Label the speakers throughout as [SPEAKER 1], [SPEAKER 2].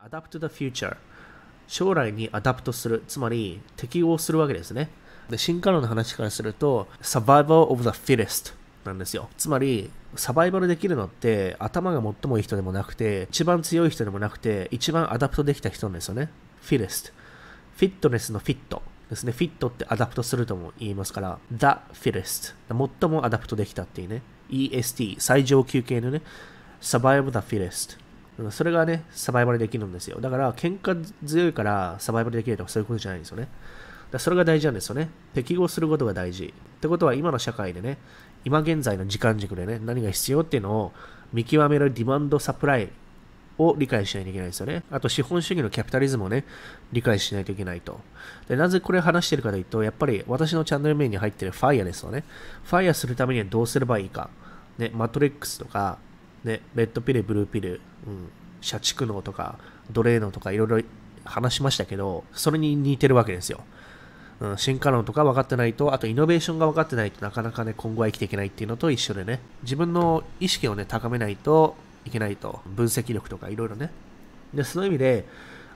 [SPEAKER 1] adapt to the future 将来に adapt するつまり適応するわけですねで進化論の話からすると survival of the fittest なんですよつまりサバイバルできるのって頭が最もいい人でもなくて一番強い人でもなくて一番 adapt できた人なんですよね fittest フィットネスの fit ですね。 fit って adapt するとも言いますから、the fittest。最も adapt できたっていうね。EST、最上級系のね、survive the fittest。それがね、サバイバルできるんですよ。だから、喧嘩強いからサバイバルできるとかそういうことじゃないんですよね。だそれが大事なんですよね。適合することが大事。ってことは、今の社会でね、今現在の時間軸でね、何が必要っていうのを見極めるディマンドサプライを理解しないといけないですよね。あと資本主義のキャピタリズムをね、理解しないといけないと。で、なぜこれ話してるかというと、やっぱり私のチャンネル名に入ってるファイアですよね。ファイアするためにはどうすればいいか。ね、マトリックスとか、ね、レッドピル、ブルーピル、うん、社畜能とか、奴隷能とかいろいろ話しましたけど、それに似てるわけですよ。うん、進化論とか分かってないと、あとイノベーションが分かってないとなかなかね、今後は生きていけないっていうのと一緒でね、自分の意識をね、高めないと、いけないと。分析力とかいろいろね。で、その意味で、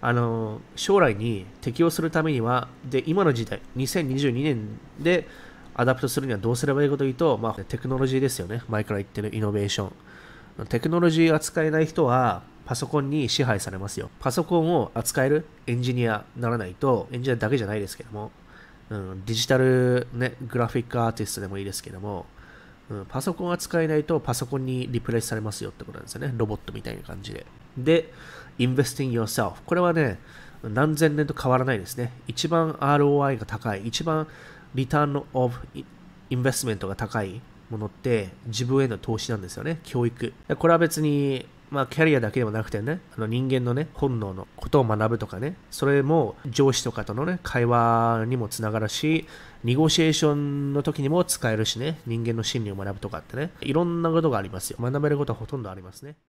[SPEAKER 1] あの、将来に適応するためには、で、今の時代、2022年でadapt するにはどうすればいいかというと、まあ、テクノロジーですよね。前から言ってるイノベーション。テクノロジー扱えない人は、パソコンに支配されますよ。パソコンを扱えるエンジニアならないと、エンジニアだけじゃないですけども、うん、デジタル、ね、グラフィックアーティストでもいいですけども、うん、パソコンは使えないとパソコンに replace されますよってことなんですよね。ロボットみたいな感じで。で、invest in yourself。これはね、何千年と変わらないですね。一番 ROI が高い、一番リターンオブインベストメントが高いものって自分への投資なんですよね。教育。これは別にまあ、キャリアだけでもなくてね、あの人間のね、本能のことを学ぶとかね、それも上司とかとのね、会話にもつながるし、ニゴシエーションの時にも使えるしね、人間の心理を学ぶとかってね、いろんなことがありますよ。学べることはほとんどありますね。